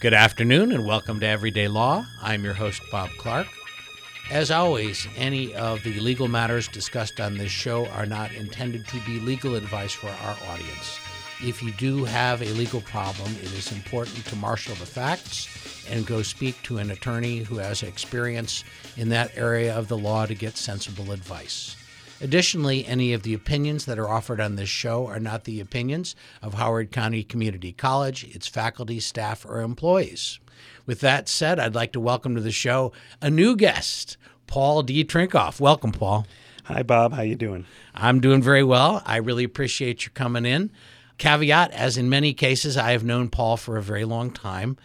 Good afternoon and welcome to Everyday Law. I'm your host, Bob Clark. As always, any of the legal matters discussed on this show are not intended to be legal advice for our audience. If you do have a legal problem, it is important to marshal the facts and go speak to an attorney who has experience in that area of the law to get sensible advice. Additionally, any of the opinions that are offered on this show are not the opinions of Howard County Community College, its faculty, staff, or employees. With that said, I'd like to welcome to the show a new guest, Paul D. Trinkoff. Welcome, Paul. Hi, Bob. How you doing? I'm doing very well. I really appreciate you coming in. Caveat, as in many cases, I have known Paul for a very long time.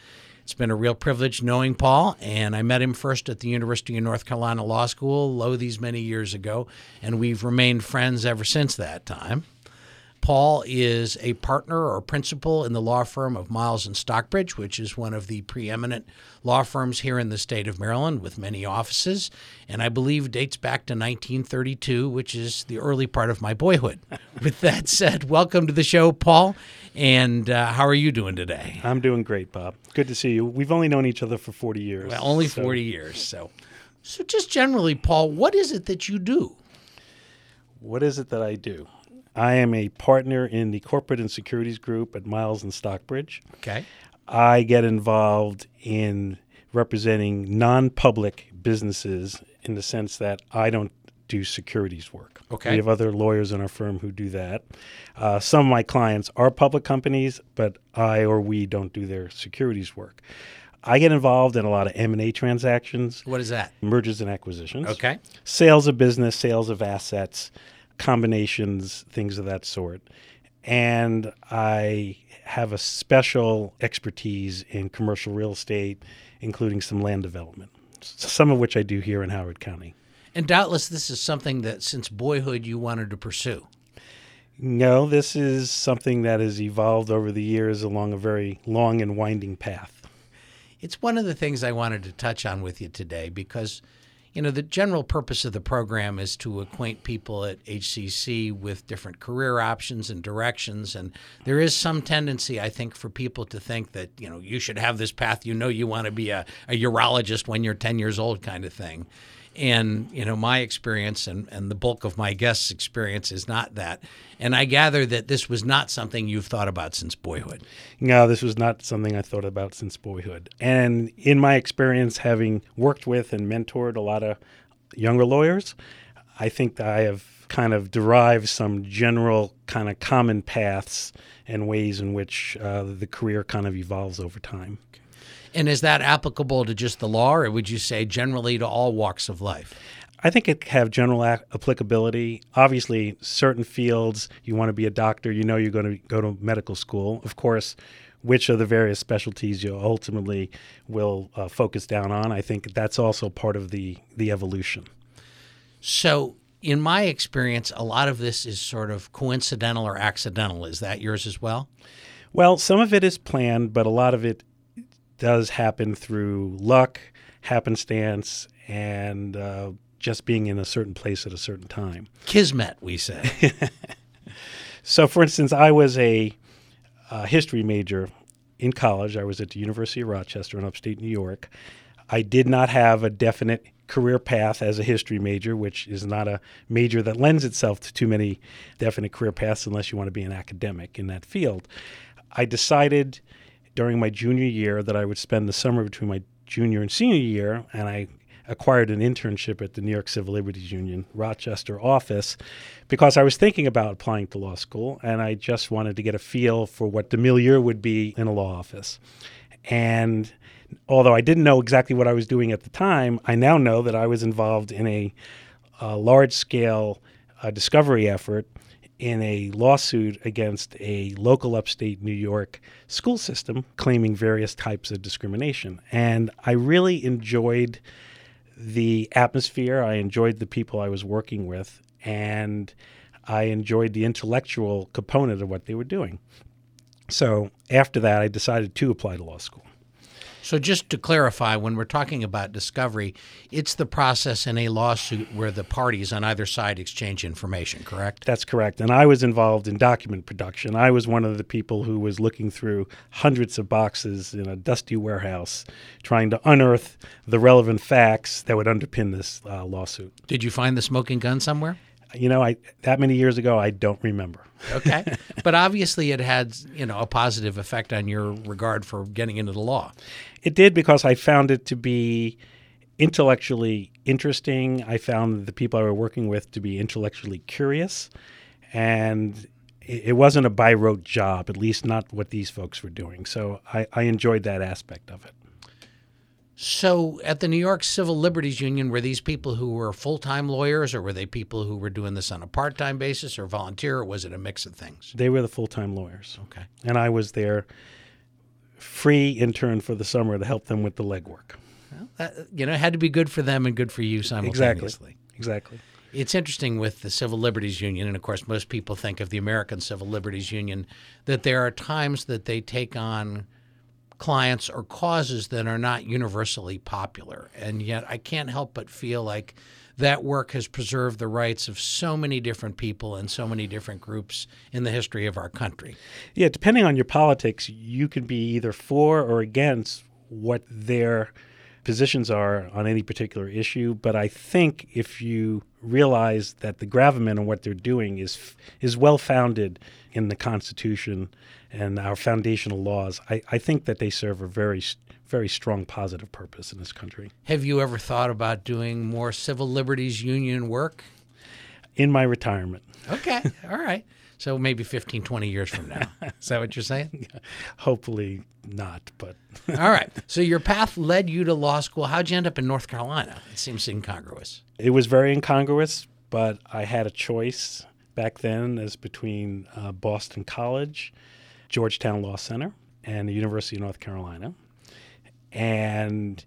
It's been a real privilege knowing Paul, and I met him first at the University of North Carolina Law School, lo these many years ago, and we've remained friends ever since that time. Paul is a partner or principal in the law firm of Miles and Stockbridge, which is one of the preeminent law firms here in the state of Maryland with many offices, and I believe dates back to 1932, which is the early part of my boyhood. with that said, welcome to the show, Paul. And uh, how are you doing today? I'm doing great, Bob. Good to see you. We've only known each other for 40 years. Well, only so. 40 years. So, so just generally, Paul, what is it that you do? What is it that I do? I am a partner in the corporate and securities group at Miles and Stockbridge. Okay. I get involved in representing non public businesses in the sense that I don't do securities work. Okay. We have other lawyers in our firm who do that. Uh, some of my clients are public companies, but I or we don't do their securities work. I get involved in a lot of M&A transactions. What is that? Mergers and acquisitions. Okay. Sales of business, sales of assets, combinations, things of that sort. And I have a special expertise in commercial real estate, including some land development, some of which I do here in Howard County. And doubtless, this is something that since boyhood you wanted to pursue. No, this is something that has evolved over the years along a very long and winding path. It's one of the things I wanted to touch on with you today because you know, the general purpose of the program is to acquaint people at HCC with different career options and directions. And there is some tendency, I think, for people to think that, you know, you should have this path. You know, you want to be a, a urologist when you're 10 years old, kind of thing. And, you know, my experience and, and the bulk of my guests' experience is not that. And I gather that this was not something you've thought about since boyhood. No, this was not something I thought about since boyhood. And in my experience, having worked with and mentored a lot of younger lawyers, I think that I have kind of derived some general kind of common paths and ways in which uh, the career kind of evolves over time. And is that applicable to just the law, or would you say generally to all walks of life? I think it have general applicability. Obviously, certain fields you want to be a doctor, you know you're going to go to medical school. Of course, which of the various specialties you ultimately will uh, focus down on, I think that's also part of the the evolution. So, in my experience, a lot of this is sort of coincidental or accidental. Is that yours as well? Well, some of it is planned, but a lot of it does happen through luck, happenstance, and uh, just being in a certain place at a certain time. Kismet, we say. so, for instance, I was a, a history major in college. I was at the University of Rochester in upstate New York. I did not have a definite career path as a history major, which is not a major that lends itself to too many definite career paths unless you want to be an academic in that field. I decided during my junior year that I would spend the summer between my junior and senior year, and I acquired an internship at the New York Civil Liberties Union Rochester office because I was thinking about applying to law school and I just wanted to get a feel for what the milieu would be in a law office. And although I didn't know exactly what I was doing at the time, I now know that I was involved in a, a large scale uh, discovery effort in a lawsuit against a local upstate New York school system claiming various types of discrimination. And I really enjoyed the atmosphere, I enjoyed the people I was working with, and I enjoyed the intellectual component of what they were doing. So after that, I decided to apply to law school. So, just to clarify, when we're talking about discovery, it's the process in a lawsuit where the parties on either side exchange information, correct? That's correct. And I was involved in document production. I was one of the people who was looking through hundreds of boxes in a dusty warehouse trying to unearth the relevant facts that would underpin this uh, lawsuit. Did you find the smoking gun somewhere? You know, I that many years ago, I don't remember. Okay. but obviously it had, you know, a positive effect on your regard for getting into the law. It did because I found it to be intellectually interesting. I found the people I were working with to be intellectually curious. And it wasn't a by rote job, at least not what these folks were doing. So I, I enjoyed that aspect of it. So, at the New York Civil Liberties Union, were these people who were full time lawyers, or were they people who were doing this on a part time basis or volunteer, or was it a mix of things? They were the full time lawyers. Okay. And I was their free intern for the summer to help them with the legwork. Well, that, you know, it had to be good for them and good for you simultaneously. Exactly. It's interesting with the Civil Liberties Union, and of course, most people think of the American Civil Liberties Union, that there are times that they take on clients or causes that are not universally popular. And yet, I can't help but feel like that work has preserved the rights of so many different people and so many different groups in the history of our country. Yeah, depending on your politics, you can be either for or against what their positions are on any particular issue. But I think if you realize that the gravamen of what they're doing is is well founded in the Constitution and our foundational laws, I, I think that they serve a very very strong positive purpose in this country. Have you ever thought about doing more civil liberties union work? In my retirement. Okay, all right. So maybe 15, 20 years from now. Is that what you're saying? Hopefully not, but. All right. So your path led you to law school. How'd you end up in North Carolina? It seems incongruous. It was very incongruous, but I had a choice back then as between uh, Boston College, Georgetown Law Center, and the University of North Carolina. And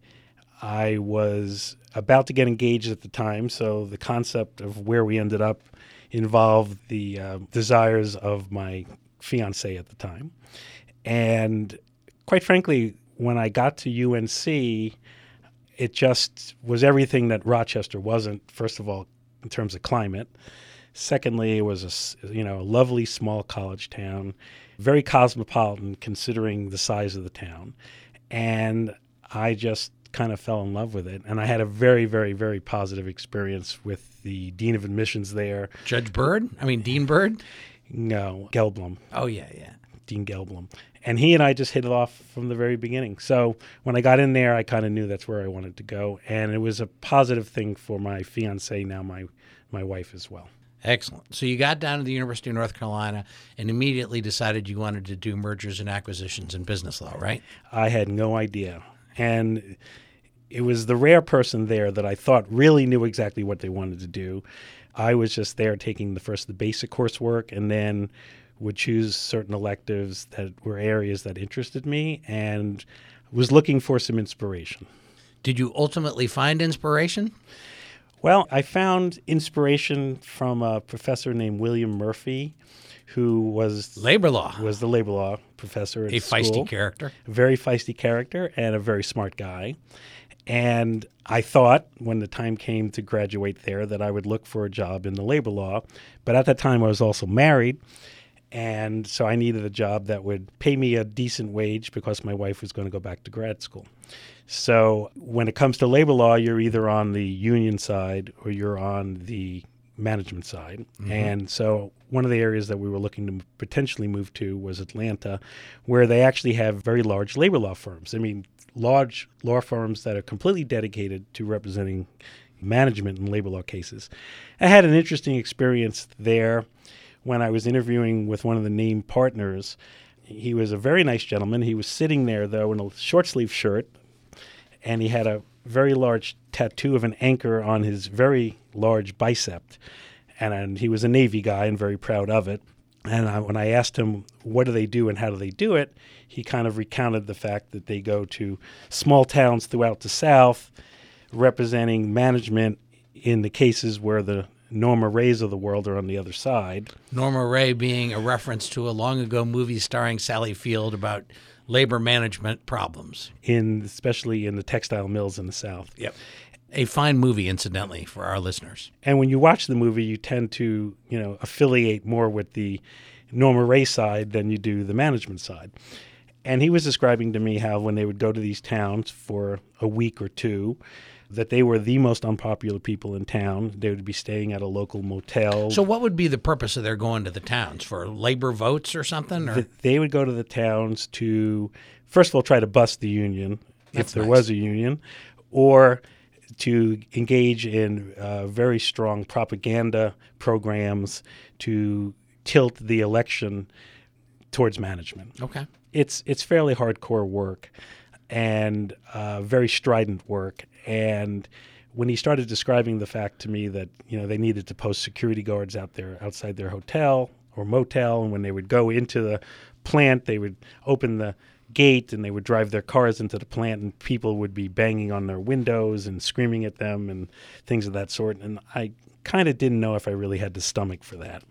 I was about to get engaged at the time, so the concept of where we ended up involved the uh, desires of my fiance at the time. And quite frankly, when I got to UNC, it just was everything that Rochester wasn't, first of all, in terms of climate. Secondly, it was a you know a lovely small college town, very cosmopolitan considering the size of the town, and I just kind of fell in love with it. And I had a very, very, very positive experience with the dean of admissions there. Judge Bird? I mean, Dean Bird? No, Gelblum. Oh, yeah, yeah. Dean Gelblum. And he and I just hit it off from the very beginning. So when I got in there, I kind of knew that's where I wanted to go. And it was a positive thing for my fiance, now my, my wife as well. Excellent. So you got down to the University of North Carolina and immediately decided you wanted to do mergers and acquisitions and business law, right? I had no idea. And it was the rare person there that I thought really knew exactly what they wanted to do. I was just there taking the first the basic coursework and then would choose certain electives that were areas that interested me and was looking for some inspiration. Did you ultimately find inspiration? Well, I found inspiration from a professor named William Murphy, who was labor law was the labor law professor. At a school. feisty character, a very feisty character, and a very smart guy. And I thought when the time came to graduate there that I would look for a job in the labor law. But at that time, I was also married. And so I needed a job that would pay me a decent wage because my wife was going to go back to grad school. So when it comes to labor law, you're either on the union side or you're on the management side. Mm-hmm. And so one of the areas that we were looking to potentially move to was Atlanta, where they actually have very large labor law firms. I mean, large law firms that are completely dedicated to representing management in labor law cases. I had an interesting experience there when I was interviewing with one of the named partners. He was a very nice gentleman. He was sitting there, though, in a short sleeve shirt, and he had a very large tattoo of an anchor on his very large bicep. And, and he was a Navy guy and very proud of it. And I, when I asked him, what do they do and how do they do it, he kind of recounted the fact that they go to small towns throughout the South representing management in the cases where the Norma Raes of the world are on the other side. Norma Rae being a reference to a long ago movie starring Sally Field about labor management problems. in especially in the textile mills in the South. Yep. A fine movie, incidentally, for our listeners. And when you watch the movie, you tend to, you know, affiliate more with the Norma Rae side than you do the management side. And he was describing to me how when they would go to these towns for a week or two, that they were the most unpopular people in town. They would be staying at a local motel. So, what would be the purpose of their going to the towns for labor votes or something? Or Th- they would go to the towns to, first of all, try to bust the union That's if there nice. was a union, or to engage in uh, very strong propaganda programs to tilt the election towards management. okay, It's it's fairly hardcore work and uh, very strident work. And when he started describing the fact to me that you know they needed to post security guards out there outside their hotel or motel, and when they would go into the plant, they would open the gate and they would drive their cars into the plant, and people would be banging on their windows and screaming at them and things of that sort. And I kind of didn't know if I really had the stomach for that.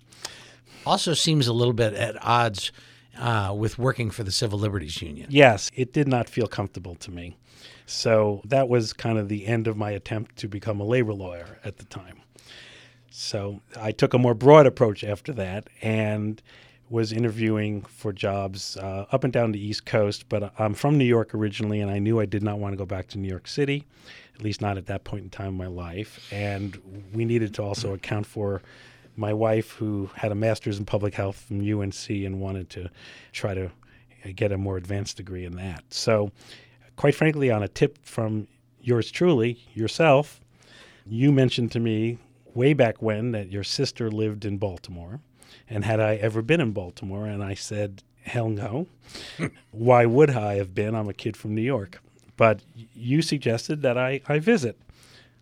also seems a little bit at odds uh, with working for the Civil Liberties Union. Yes, it did not feel comfortable to me. So that was kind of the end of my attempt to become a labor lawyer at the time. So I took a more broad approach after that and was interviewing for jobs uh, up and down the East Coast. But I'm from New York originally, and I knew I did not want to go back to New York City, at least not at that point in time in my life. And we needed to also account for my wife, who had a master's in public health from UNC and wanted to try to get a more advanced degree in that. So, quite frankly, on a tip from yours truly, yourself, you mentioned to me way back when that your sister lived in Baltimore. And had I ever been in Baltimore? And I said, hell no. Why would I have been? I'm a kid from New York. But you suggested that I, I visit.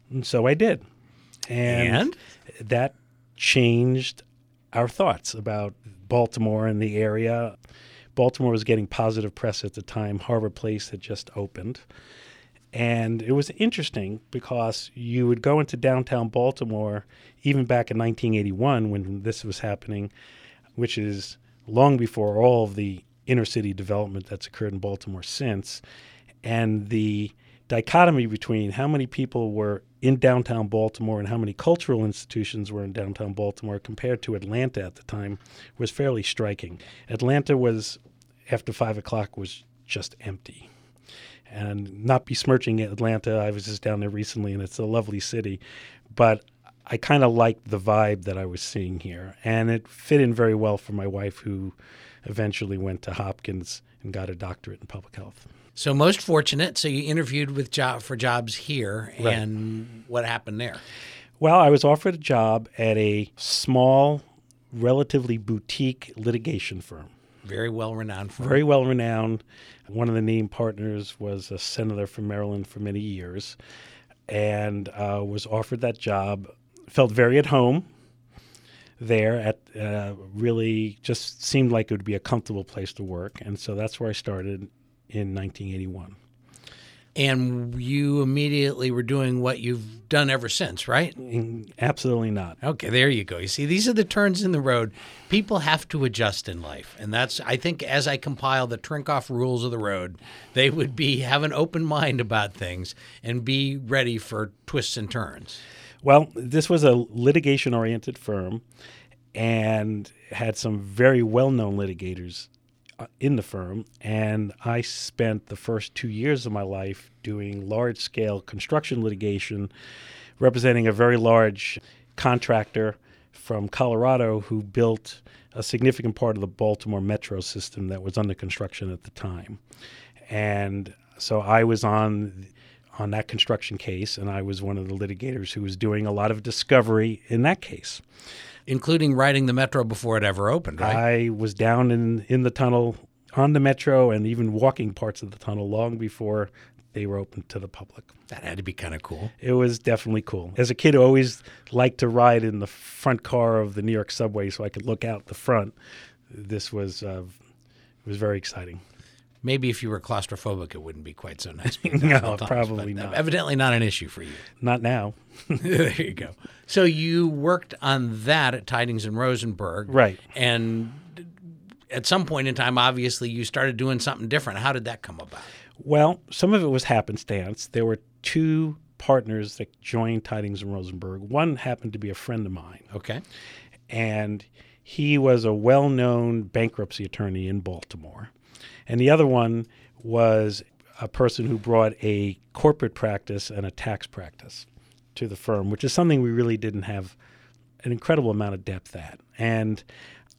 And so I did. And? that changed our thoughts about Baltimore and the area. Baltimore was getting positive press at the time. Harborplace had just opened. And it was interesting because you would go into downtown Baltimore, even back in 1981 when this was happening, which is long before all of the inner city development that's occurred in Baltimore since. And the dichotomy between how many people were in downtown Baltimore and how many cultural institutions were in downtown Baltimore compared to Atlanta at the time was fairly striking. Atlanta was, after five o'clock, was just empty and not besmirching Atlanta. I was just down there recently, and it's a lovely city, but I kind of liked the vibe that I was seeing here, and it fit in very well for my wife, who eventually went to Hopkins and got a doctorate in public health. So most fortunate. So you interviewed with job for jobs here, Right. and what happened there? Well, I was offered a job at a small, relatively boutique litigation firm. Very well renowned for very well renowned. One of the named partners was a senator from Maryland for many years, and uh, was offered that job. Felt very at home there. At uh, really just seemed like it would be a comfortable place to work, and so that's where I started in 1981. And you immediately were doing what you've done ever since, right? Absolutely not. Okay, there you go. You see, these are the turns in the road. People have to adjust in life. And that's, I think, as I compile the Trinkoff rules of the road, they would be have an open mind about things and be ready for twists and turns. Well, this was a litigation oriented firm and had some very well known litigators Uh, in the firm. And I spent the first two years of my life doing large scale construction litigation, representing a very large contractor from Colorado who built a significant part of the Baltimore metro system that was under construction at the time. And so I was on on that construction case, and I was one of the litigators who was doing a lot of discovery in that case. Including riding the metro before it ever opened, right? I was down in, in the tunnel on the metro and even walking parts of the tunnel long before they were open to the public. that had to be kind of cool. It was definitely cool. As a kid, I always liked to ride in the front car of the New York subway so I could look out the front. This was uh, was very exciting. Maybe if you were claustrophobic, it wouldn't be quite so nice. No, probably but uh, not. Evidently, not an issue for you. Not now. there you go. So you worked on that at Tydings and Rosenberg, Right. And at some point in time, obviously, you started doing something different. How did that come about? Well, some of it was happenstance. There were two partners that joined Tydings and Rosenberg. One happened to be a friend of mine, Okay. and he was a well known bankruptcy attorney in Baltimore. And the other one was a person who brought a corporate practice and a tax practice to the firm, which is something we really didn't have an incredible amount of depth at. And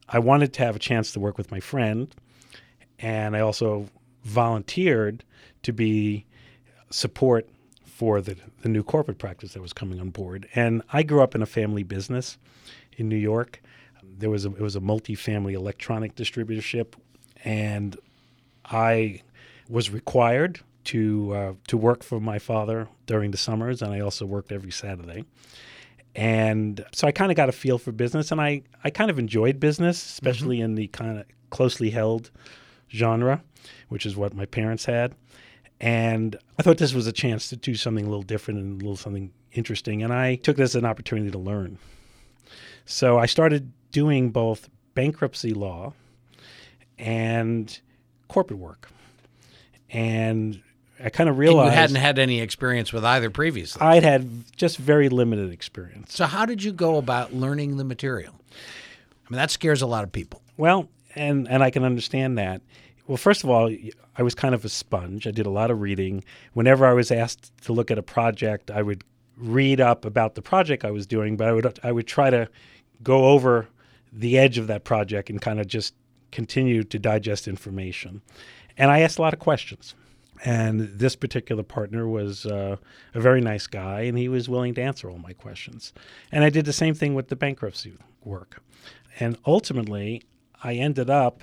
I wanted to have a chance to work with my friend, and I also volunteered to be support for the, the new corporate practice that was coming on board. And I grew up in a family business in New York. There was a, it was a multi-family electronic distributorship, and I was required to uh, to work for my father during the summers, and I also worked every Saturday. And so I kind of got a feel for business, and I, I kind of enjoyed business, especially in the kind of closely held genre, which is what my parents had. And I thought this was a chance to do something a little different and a little something interesting. And I took this as an opportunity to learn. So I started doing both bankruptcy law and corporate work. And I kind of And realized you hadn't had any experience with either previously. I'd had just very limited experience. so, how did you go about learning the material? I mean, that scares a lot of people. Well, and and I can understand that. Well, first of all, I was kind of a sponge. I did a lot of reading. Whenever I was asked to look at a project, I would read up about the project I was doing, but I would I would try to go over the edge of that project and kind of just continue to digest information. And I asked a lot of questions. And this particular partner was uh, a very nice guy, and he was willing to answer all my questions. And I did the same thing with the bankruptcy work. And ultimately, I ended up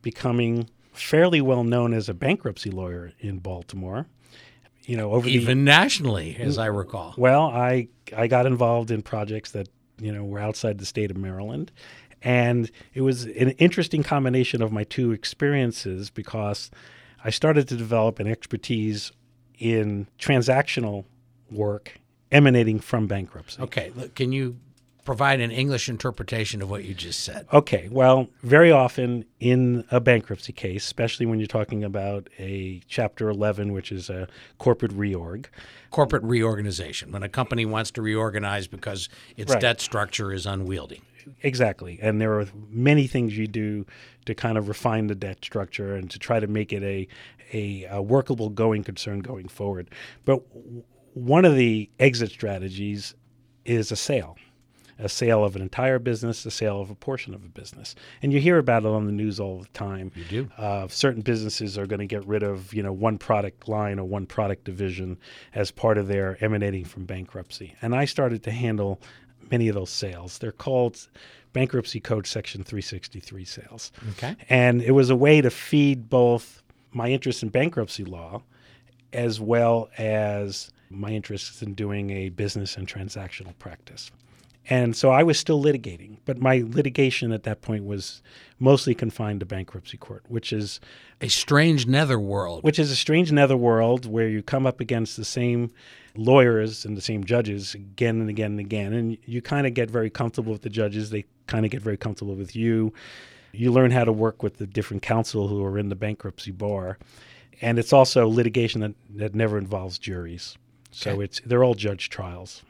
becoming fairly well known as a bankruptcy lawyer in Baltimore. You know, over the Even nationally, as I recall. well, I I got involved in projects that you know were outside the state of Maryland, and it was an interesting combination of my two experiences because I started to develop an expertise in transactional work emanating from bankruptcy. Okay, can you provide an English interpretation of what you just said? Okay, well, very often in a bankruptcy case, especially when you're talking about a Chapter 11, which is a corporate reorg, Corporate reorganization, when a company wants to reorganize because its Right. debt structure is unwieldy. Exactly. And there are many things you do to kind of refine the debt structure and to try to make it a, a, a workable going concern going forward. But w- one of the exit strategies is a sale. A sale of an entire business, a sale of a portion of a business, and you hear about it on the news all the time. You do. Uh, certain businesses are going to get rid of, you know, one product line or one product division as part of their emanating from bankruptcy. And I started to handle many of those sales. They're called Bankruptcy Code Section 363 sales. Okay. And it was a way to feed both my interest in bankruptcy law as well as my interest in doing a business and transactional practice. And so I was still litigating, but my litigation at that point was mostly confined to bankruptcy court, which is A strange netherworld. which is a strange netherworld where you come up against the same lawyers and the same judges again and again and again. And you kind of get very comfortable with the judges. They kind of get very comfortable with you. You learn how to work with the different counsel who are in the bankruptcy bar. And it's also litigation that, that never involves juries. So Okay. it's they're all judge trials.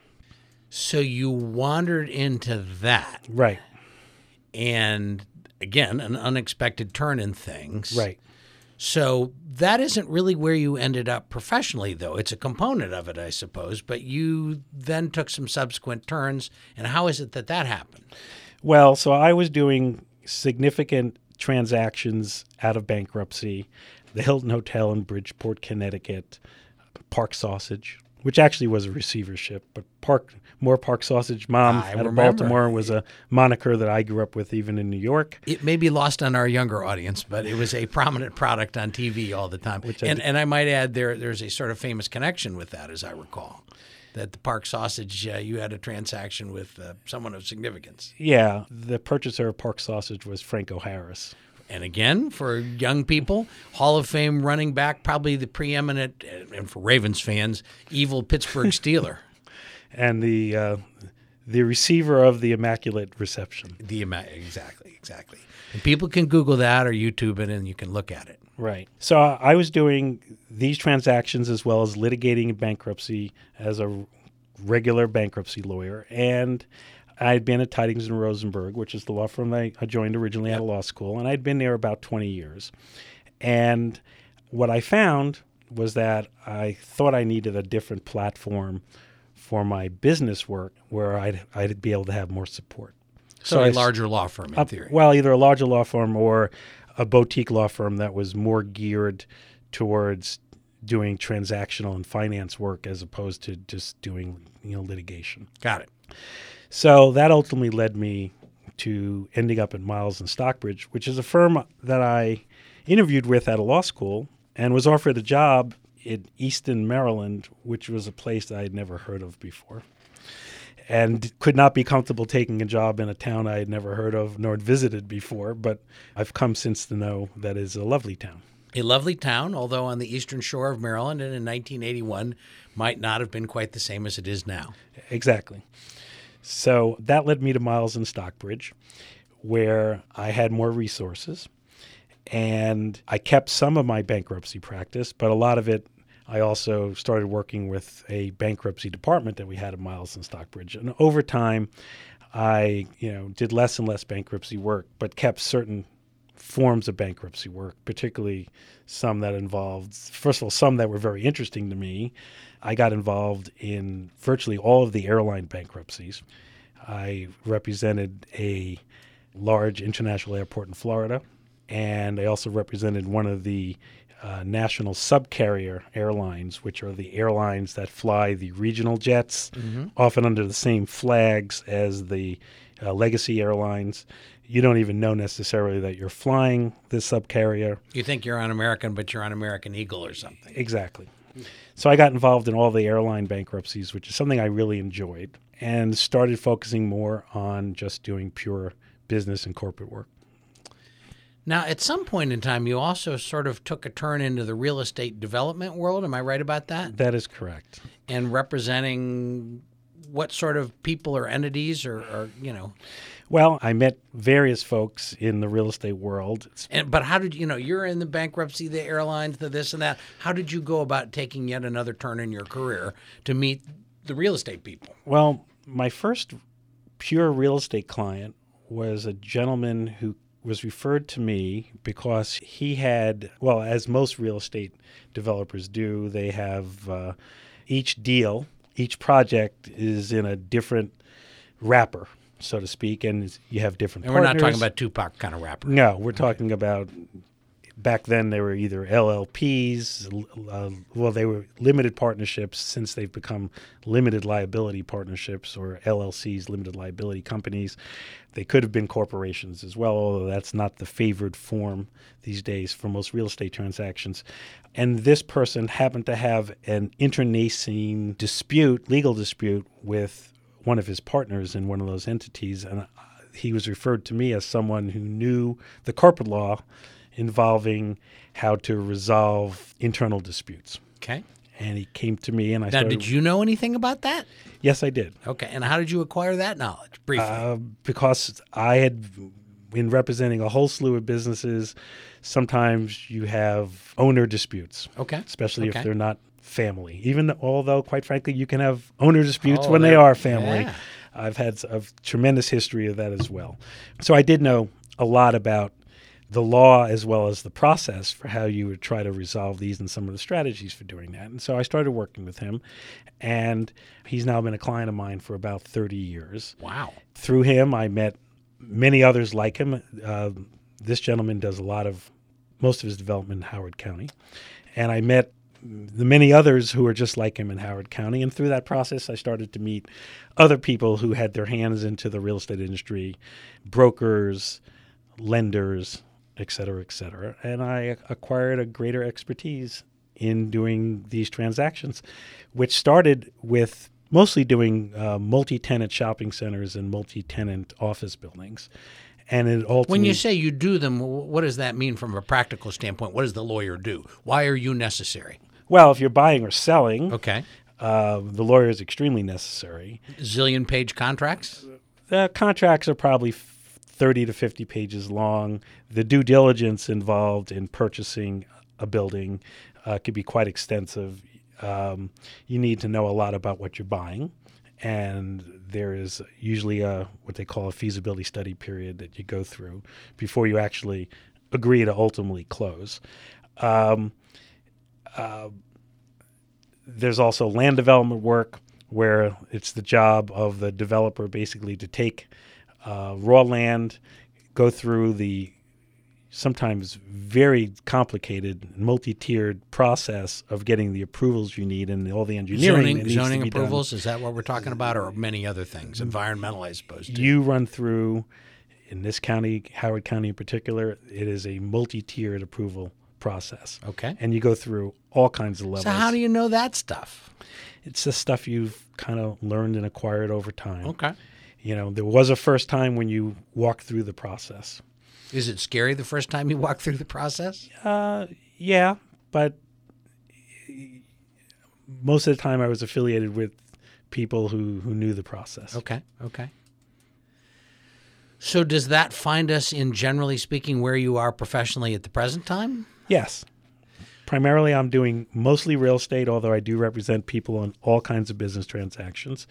So you wandered into that, Right. and again, an unexpected turn in things. Right. So that isn't really where you ended up professionally, though. It's a component of it, I suppose. But you then took some subsequent turns. And how is it that that happened? Well, so I was doing significant transactions out of bankruptcy, the Hilton Hotel in Bridgeport, Connecticut, Park Sausage, which actually was a receivership, but Park more Park Sausage Mom I out of. Baltimore was a moniker that I grew up with even in New York. It may be lost on our younger audience, but it was a prominent product on TV all the time. Which and, did- and I might add, there there's a sort of famous connection with that, as I recall. That the Park Sausage, uh, you had a transaction with uh, someone of significance. Yeah, the purchaser of Park Sausage was Franco Harris. And again, for young people, Hall of Fame running back, probably the preeminent, and for Ravens fans, evil Pittsburgh Steeler. and the uh, the receiver of the immaculate reception. The ima- exactly, exactly. And people can Google that or YouTube it, and you can look at it. Right. So uh, I was doing these transactions as well as litigating bankruptcy as a regular bankruptcy lawyer, and I had been at Tydings and Rosenberg, which is the law firm I, I joined originally out of law school, and I'd been there about 20 years. And what I found was that I thought I needed a different platform for my business work where I'd, I'd be able to have more support. So, I a s- larger law firm in up- theory. well, either a larger law firm or a boutique law firm that was more geared towards doing transactional and finance work as opposed to just doing you know litigation. Got it. So that ultimately led me to ending up at Miles and Stockbridge, which is a firm that I interviewed with at a law school and was offered a job in Easton, Maryland, which was a place I had never heard of before. And could not be comfortable taking a job in a town I had never heard of nor had visited before, but I've come since to know that is a lovely town. A lovely town, although on the eastern shore of Maryland and in 1981 might not have been quite the same as it is now. Exactly. So that led me to Miles and Stockbridge, where I had more resources. And I kept some of my bankruptcy practice, but a lot of it, I also started working with a bankruptcy department that we had at Miles and Stockbridge. And over time, I, you know, did less and less bankruptcy work, but kept certain forms of bankruptcy work, particularly some that involved, first of all, some that were very interesting to me. I got involved in virtually all of the airline bankruptcies. I represented a large international airport in Florida, and I also represented one of the uh, national subcarrier airlines, which are the airlines that fly the regional jets, often under the same flags as the uh, legacy airlines. You don't even know necessarily that you're flying this subcarrier. You think you're on American, but you're on American Eagle or something. Exactly. So I got involved in all the airline bankruptcies, which is something I really enjoyed, and started focusing more on just doing pure business and corporate work. Now, at some point in time, you also sort of took a turn into the real estate development world. Am I right about that? That is correct. And representing what sort of people or entities or, or you know, Well, I met various folks in the real estate world. and, but how did you know you're in the bankruptcy, the airlines, the this and that? How did you go about taking yet another turn in your career to meet the real estate people? Well, my first pure real estate client was a gentleman who was referred to me because he had, well, as most real estate developers do, they have uh, each deal, each project is in a different wrapper, so to speak, and you have different And we're not talking about Tupac kind of rapper. No, we're talking about back then they were either LLPs, uh, well, they were limited partnerships since they've become limited liability partnerships or LLCs, limited liability companies. They could have been corporations as well, although that's not the favored form these days for most real estate transactions. And this person happened to have an internecine dispute, legal dispute, with one of his partners in one of those entities. And uh, he was referred to me as someone who knew the corporate law involving how to resolve internal disputes. Okay. And he came to me, and I Now, started. did you know anything about that? Yes, I did. Okay. And how did you acquire that knowledge? Briefly. Uh, because I had, in representing a whole slew of businesses, sometimes you have owner disputes, okay. especially Okay. if they're not family. Even although, quite frankly, you can have owner disputes Oh, when they are family. yeah. I've had a tremendous history of that as well. So I did know a lot about the law as well as the process for how you would try to resolve these and some of the strategies for doing that. And so I started working with him, and he's now been a client of mine for about 30 years. Wow. Through him, I met many others like him. Uh, this gentleman does a lot of most of his development in Howard County, and I met the many others who are just like him in Howard County. And through that process, I started to meet other people who had their hands into the real estate industry, brokers, lenders, et cetera, et cetera. And I acquired a greater expertise in doing these transactions, which started with mostly doing uh, multi-tenant shopping centers and multi-tenant office buildings. And it ultimately When you say you do them, what does that mean from a practical standpoint? What does the lawyer do? Why are you necessary? well, if you're buying or selling, Okay. Uh, the lawyer is extremely necessary. Zillion page contracts? The contracts are probably 30 to 50 pages long. The due diligence involved in purchasing a building uh, could be quite extensive. Um, you need to know a lot about what you're buying, and there is usually a what they call a feasibility study period that you go through before you actually agree to ultimately close. Um, uh, there's also land development work where it's the job of the developer basically to take uh, raw land, go through the sometimes very complicated, multi-tiered process of getting the approvals you need and all the engineering Zoning, zoning be done. approvals? Is that what we're talking about, or many other things? Environmental, I suppose. Too. You run through, in this county, Howard County in particular, it is a multi-tiered approval process, Okay. and you go through all kinds of levels. So how do you know that stuff? it's the stuff you've kind of learned and acquired over time. Okay. You know, there was a first time when you walked through the process. Is it scary the first time you walk through the process? Uh, yeah, but most of the time I was affiliated with people who, who knew the process. Okay. Okay. So does that find us in generally speaking where you are professionally at the present time? Yes. Primarily, I'm doing mostly real estate, although I do represent people on all kinds of business transactions.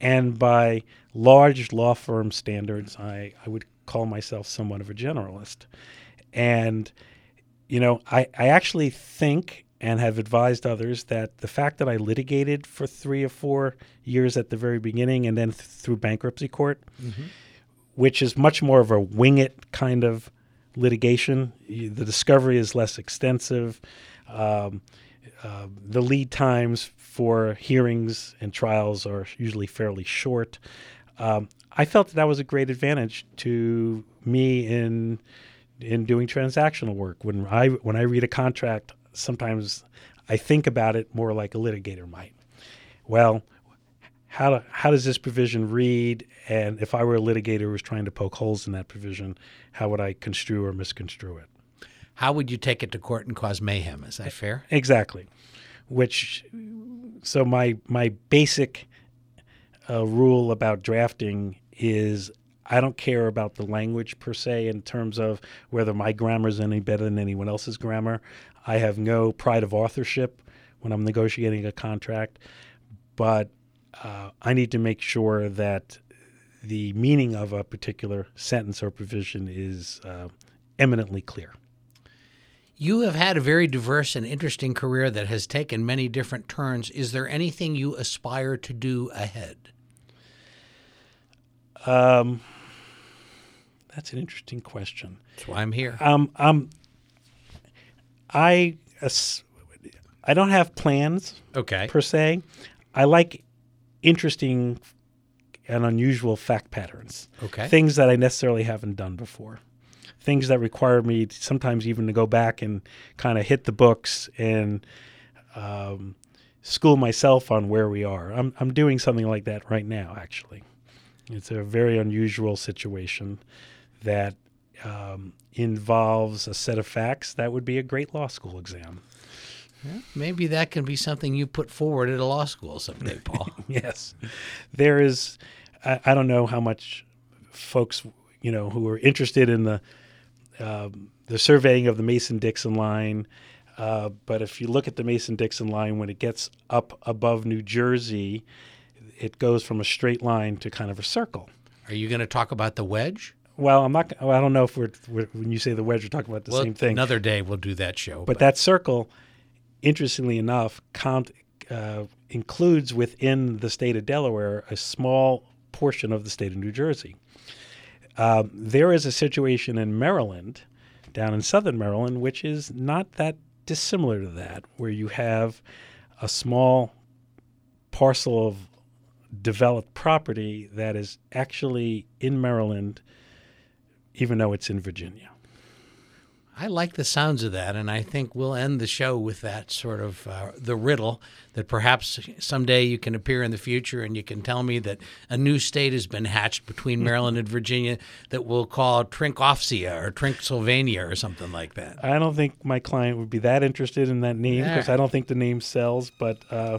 And by large law firm standards, I, I would call myself somewhat of a generalist. And, you know, I, I actually think and have advised others that the fact that I litigated for three or four years at the very beginning and then th- through bankruptcy court, which is much more of a wing it kind of litigation. The discovery is less extensive. Um, uh, the lead times for hearings and trials are usually fairly short. Um, I felt that that was a great advantage to me in in doing transactional work. When I when I read a contract, sometimes I think about it more like a litigator might. Well, how how does this provision read? And if I were a litigator who was trying to poke holes in that provision, how would I construe or misconstrue it? How would you take it to court and cause mayhem? Is that fair? Exactly. Which, so my my basic uh, rule about drafting is I don't care about the language per se in terms of whether my grammar is any better than anyone else's grammar. I have no pride of authorship when I'm negotiating a contract, but uh, I need to make sure that the meaning of a particular sentence or provision is uh, eminently clear. You have had a very diverse and interesting career that has taken many different turns. Is there anything you aspire to do ahead? Um, that's an interesting question. That's why I'm here. Um, um, I I don't have plans Okay. per se. I like interesting and unusual fact patterns. Okay. Things that I necessarily haven't done before. Things that require me sometimes even to go back and kind of hit the books and um, school myself on where we are. I'm I'm doing something like that right now. Actually, it's a very unusual situation that um, involves a set of facts that would be a great law school exam. Maybe that can be something you put forward at a law school someday, Paul. Yes, there is. I, I don't know how much folks, you know, who are interested in the um, the surveying of the Mason Dixon line, uh, but if you look at the Mason Dixon line when it gets up above New Jersey, it goes from a straight line to kind of a circle. Are you going to talk about the wedge? Well, I'm not. well, I don't know if we're, we're when you say the wedge, we're talking about the well, same thing. Another day we'll do that show. But that circle, interestingly enough, count, uh, includes within the state of Delaware a small portion of the state of New Jersey. Um, there is a situation in Maryland, down in southern Maryland, which is not that dissimilar to that, where you have a small parcel of developed property that is actually in Maryland, even though it's in Virginia. I like the sounds of that, and I think we'll end the show with that sort of uh, the riddle that perhaps someday you can appear in the future and you can tell me that a new state has been hatched between Maryland and Virginia that we'll call Trinkofsia or Trinksylvania or something like that. I don't think my client would be that interested in that name because Yeah. I don't think the name sells. But uh,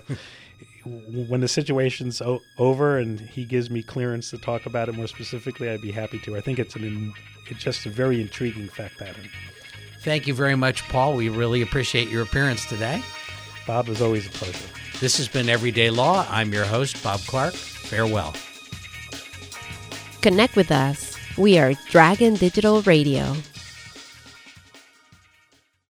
when the situation's o- over and he gives me clearance to talk about it more specifically, I'd be happy to. I think it's an in, it's just a very intriguing fact pattern. Thank you very much, Paul. We really appreciate your appearance today. Bob, is always a pleasure. This has been Everyday Law. I'm your host, Bob Clark. Farewell. Connect with us. We are Dragon Digital Radio.